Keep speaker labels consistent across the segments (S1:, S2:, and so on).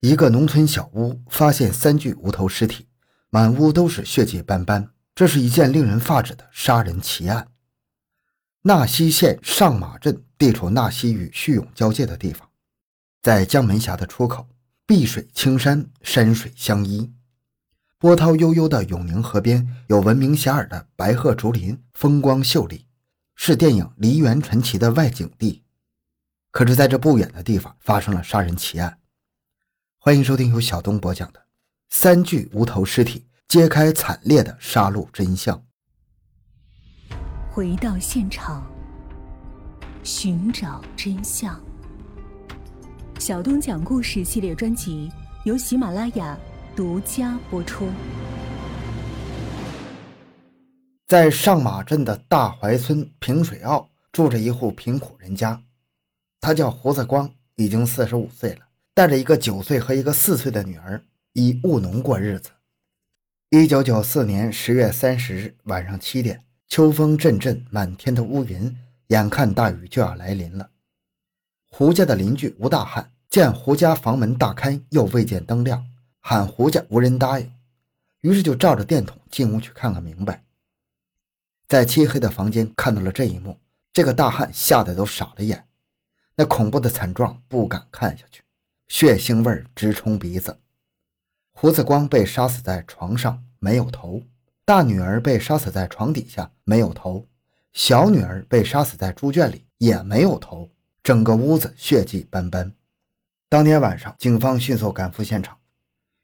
S1: 一个农村小屋发现三具无头尸体，满屋都是血迹斑斑。这是一件令人发指的杀人奇案。纳西县上马镇地处纳西与叙永交界的地方，在江门峡的出口，碧水青山，山水相依。波涛悠悠的永宁河边有闻名遐迩的白鹤竹林，风光秀丽，是电影《梨园传奇》的外景地。可是，在这不远的地方发生了杀人奇案。欢迎收听由小东播讲的《三具无头尸体揭开惨烈的杀戮真相》。
S2: 回到现场，寻找真相。小东讲故事系列专辑由喜马拉雅独家播出。
S1: 在上马镇的大槐村平水坳，住着一户贫苦人家，他叫胡子光，已经四十五岁了。带着一个九岁和一个四岁的女儿，以务农过日子。一九九四年十月三十日晚上七点，秋风阵阵，满天的乌云，眼看大雨就要来临了。胡家的邻居吴大汉见胡家房门大开，又未见灯亮，喊胡家无人答应，于是就照着电筒进屋去看个明白。在漆黑的房间看到了这一幕，这个大汉吓得都傻了眼，那恐怖的惨状不敢看下去。血腥味直冲鼻子。胡子光被杀死在床上，没有头；大女儿被杀死在床底下，没有头；小女儿被杀死在猪圈里，也没有头。整个屋子血迹斑斑。当天晚上，警方迅速赶赴现场。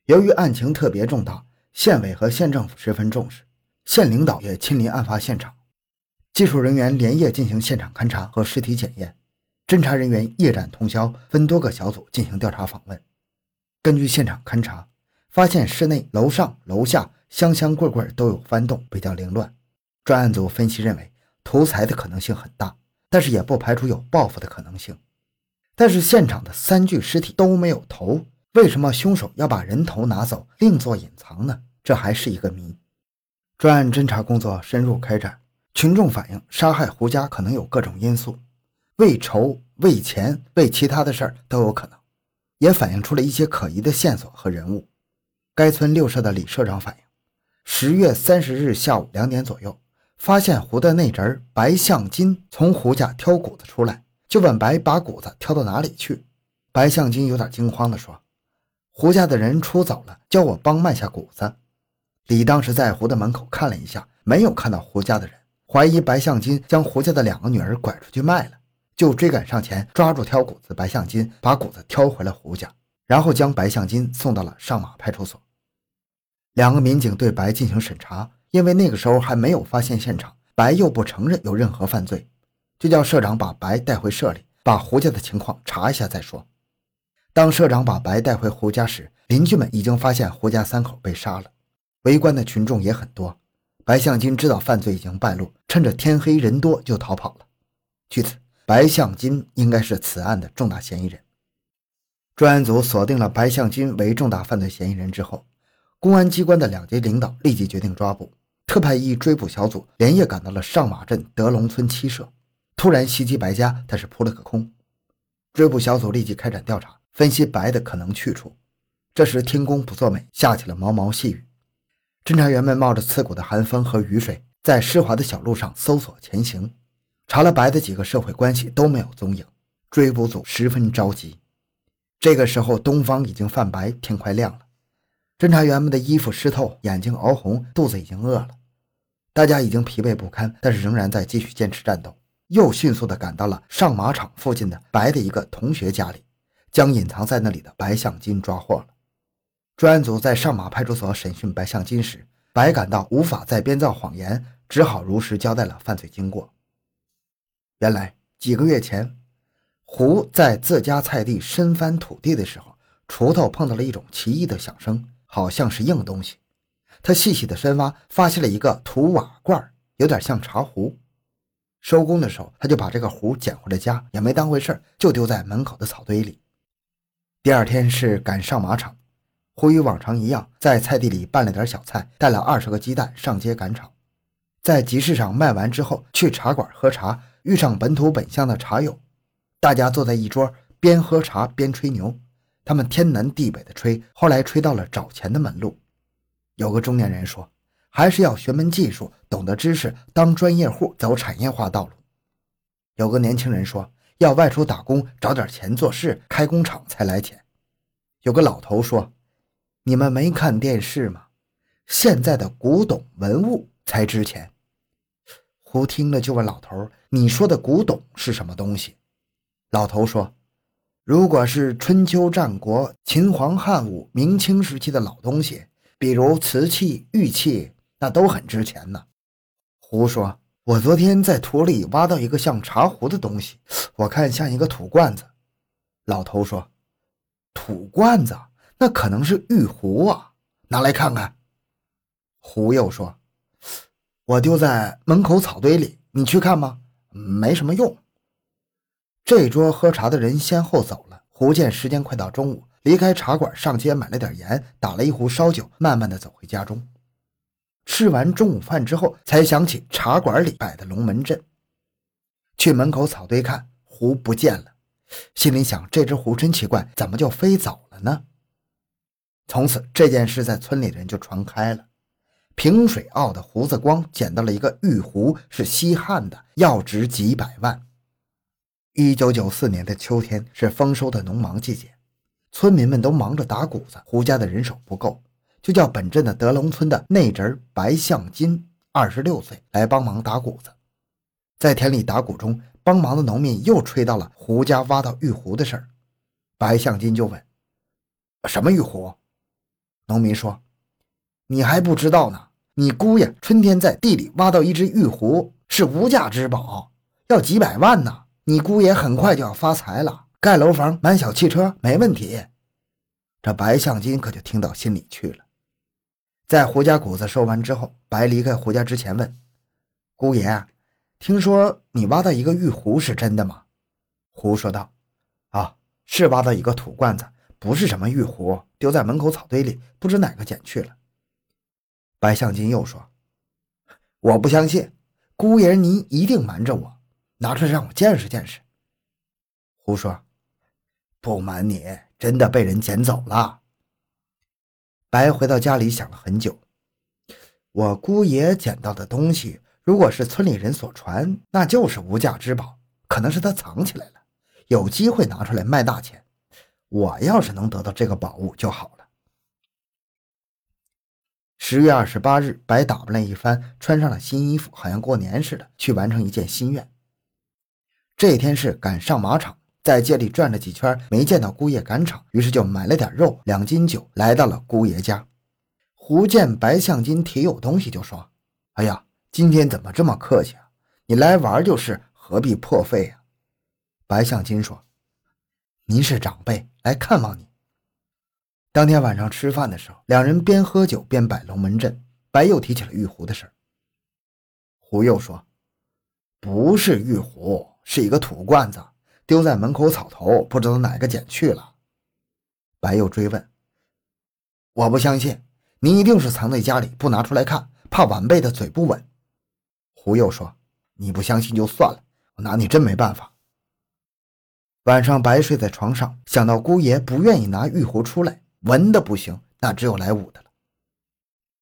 S1: 由于案情特别重大，县委和县政府十分重视，县领导也亲临案发现场，技术人员连夜进行现场勘查和尸体检验。侦查人员夜战通宵，分多个小组进行调查访问。根据现场勘查，发现室内、楼上、楼下箱箱柜柜都有翻动，比较凌乱。专案组分析认为，图财的可能性很大，但是也不排除有报复的可能性。但是现场的三具尸体都没有头，为什么凶手要把人头拿走，另作隐藏呢？这还是一个谜。专案侦查工作深入开展，群众反映杀害胡家可能有各种因素。为仇、为钱、为其他的事儿都有可能，也反映出了一些可疑的线索和人物。该村六社的李社长反映，十月三十日下午两点左右，发现胡的那侄白向金从胡家挑谷子出来，就问白把谷子挑到哪里去。白向金有点惊慌地说：“胡家的人出走了，叫我帮卖下谷子。”李当时在胡的门口看了一下，没有看到胡家的人，怀疑白向金将胡家的两个女儿拐出去卖了。就追赶上前，抓住挑谷子白向金，把谷子挑回了胡家，然后将白向金送到了上马派出所。两个民警对白进行审查，因为那个时候还没有发现现场，白又不承认有任何犯罪，就叫社长把白带回社里，把胡家的情况查一下再说。当社长把白带回胡家时，邻居们已经发现胡家三口被杀了，围观的群众也很多。白向金知道犯罪已经败露，趁着天黑人多就逃跑了。据此。白向金应该是此案的重大嫌疑人。专案组锁定了白向金为重大犯罪嫌疑人之后，公安机关的两级领导立即决定抓捕。特派一追捕小组连夜赶到了上马镇德龙村七社，突然袭击白家，但是扑了个空。追捕小组立即开展调查，分析白的可能去处。这时天公不作美，下起了毛毛细雨。侦查员们冒着刺骨的寒风和雨水，在湿滑的小路上搜索前行。查了白的几个社会关系都没有踪影，追捕组十分着急。这个时候，东方已经泛白，天快亮了。侦查员们的衣服湿透，眼睛熬红，肚子已经饿了。大家已经疲惫不堪，但是仍然在继续坚持战斗。又迅速地赶到了上马场附近的白的一个同学家里，将隐藏在那里的白向金抓获了。专案组在上马派出所审讯白向金时，白感到无法再编造谎言，只好如实交代了犯罪经过。原来几个月前，胡在自家菜地深翻土地的时候，锄头碰到了一种奇异的响声，好像是硬东西。他细细的深挖，发现了一个土瓦罐，有点像茶壶。收工的时候，他就把这个壶捡回了家，也没当回事就丢在门口的草堆里。第二天是赶上马场，胡与往常一样，在菜地里拌了点小菜，带了二十个鸡蛋上街赶场，在集市上卖完之后，去茶馆喝茶。遇上本土本乡的茶友，大家坐在一桌，边喝茶边吹牛。他们天南地北的吹，后来吹到了找钱的门路。有个中年人说：“还是要学门技术，懂得知识，当专业户，走产业化道路。”有个年轻人说：“要外出打工，找点钱做事，开工厂才来钱。”有个老头说：“你们没看电视吗？现在的古董文物才值钱。”胡听了就问老头：“你说的古董是什么东西？”老头说：“如果是春秋战国、秦皇汉武、明清时期的老东西，比如瓷器、玉器，那都很值钱呢。”胡说：“我昨天在土里挖到一个像茶壶的东西，我看像一个土罐子。”老头说。土罐子，那可能是玉壶啊！拿来看看。胡又说：“我丢在门口草堆里，你去看吗？没什么用。”这桌喝茶的人先后走了。胡见时间快到中午，离开茶馆，上街买了点盐，打了一壶烧酒，慢慢的走回家中。吃完中午饭之后，才想起茶馆里摆的龙门阵。去门口草堆看，壶不见了。心里想：这只狐真奇怪，怎么就飞走了呢？从此，这件事在村里人就传开了。平水坳的胡子光捡到了一个玉壶，是西汉的，要值几百万。一九九四年的秋天是丰收的农忙季节，村民们都忙着打谷子，胡家的人手不够，就叫本镇的德龙村的内侄白向金，二十六岁，来帮忙打谷子。在田里打谷中。帮忙的农民又吹到了胡家挖到玉壶的事儿，白向金就问：“什么玉壶？”农民说：“你还不知道呢，你姑爷春天在地里挖到一只玉壶，是无价之宝，要几百万呢。你姑爷很快就要发财了，盖楼房、买小汽车没问题。”这白向金可就听到心里去了。在胡家谷子收完之后，白离开胡家之前问：“姑爷。”听说你挖到一个玉壶是真的吗？胡说道：“啊，是挖到一个土罐子，不是什么玉壶，丢在门口草堆里，不知哪个捡去了。”白向金又说：“我不相信，姑爷您一定瞒着我，拿出来让我见识见识。”胡说：“不瞒你，真的被人捡走了。”白回到家里想了很久，我姑爷捡到的东西。如果是村里人所传，那就是无价之宝，可能是他藏起来了，有机会拿出来卖大钱。我要是能得到这个宝物就好了。十月二十八日，白打扮了一番，穿上了新衣服，好像过年似的，去完成一件心愿。这天是赶上马场，在街里转了几圈，没见到姑爷赶场，于是就买了点肉，两斤酒，来到了姑爷家。胡见白向金提有东西，就说：“哎呀。”今天怎么这么客气啊？你来玩就是，何必破费呀？白向金说：“您是长辈，来看望你。”当天晚上吃饭的时候，两人边喝酒边摆龙门阵。白又提起了玉壶的事儿。胡又说：“不是玉壶，是一个土罐子，丢在门口草头，不知道哪个捡去了。”白又追问：“我不相信，你一定是藏在家里，不拿出来看，怕晚辈的嘴不稳。”胡又说：“你不相信就算了，我拿你真没办法。”晚上白睡在床上，想到姑爷不愿意拿玉壶出来，文的不行，那只有来武的了。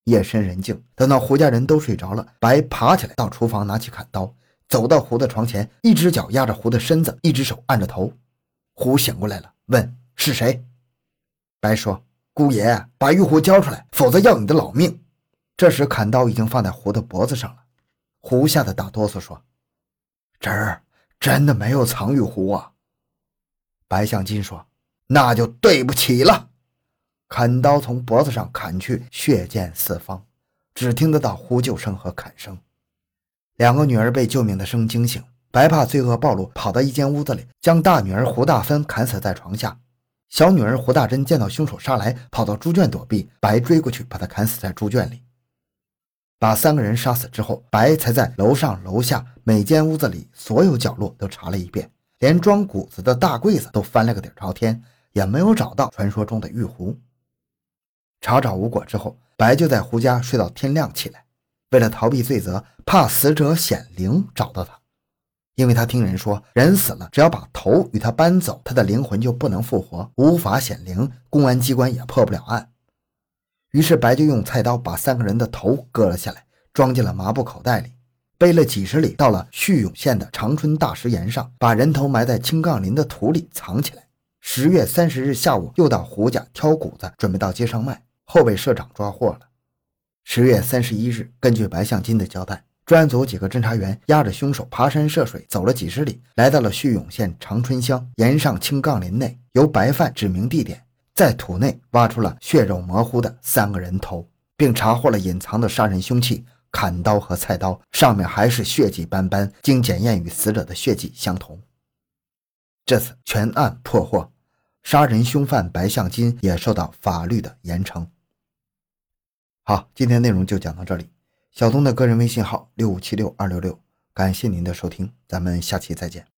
S1: 夜深人静，等到胡家人都睡着了，白爬起来到厨房，拿起砍刀，走到胡的床前，一只脚压着胡的身子，一只手按着头。胡醒过来了，问是谁？白说：“姑爷，把玉壶交出来，否则要你的老命。”这时砍刀已经放在胡的脖子上了。胡吓得打哆嗦，说：“侄儿，真的没有藏玉壶啊。”白向金说：“那就对不起了。”砍刀从脖子上砍去，血溅四方，只听得到呼救声和砍声。两个女儿被救命的声惊醒，白怕罪恶暴露，跑到一间屋子里，将大女儿胡大芬砍死在床下。小女儿胡大珍见到凶手杀来，跑到猪圈躲避，白追过去，把她砍死在猪圈里。把三个人杀死之后，白才在楼上楼下每间屋子里所有角落都查了一遍，连装谷子的大柜子都翻了个底朝天，也没有找到传说中的玉壶。查找无果之后，白就在胡家睡到天亮起来。为了逃避罪责，怕死者显灵找到他，因为他听人说，人死了，只要把头与他搬走，他的灵魂就不能复活，无法显灵，公安机关也破不了案。于是白就用菜刀把三个人的头割了下来，装进了麻布口袋里，背了几十里，到了叙永县的长春大石岩上，把人头埋在青杠林的土里藏起来。十月三十日下午，又到胡家挑谷子，准备到街上卖，后被社长抓获了。十月三十一日，根据白向金的交代。专案组几个侦查员押着凶手爬山涉水，走了几十里，来到了叙永县长春乡岩上青杠林内，由白范指明地点，在土内挖出了血肉模糊的三个人头，并查获了隐藏的杀人凶器砍刀和菜刀，上面还是血迹斑斑，经检验与死者的血迹相同。这次全案破获，杀人凶犯白向金也受到法律的严惩。好，今天内容就讲到这里。小东的个人微信号六五七六二六六，感谢您的收听，咱们下期再见。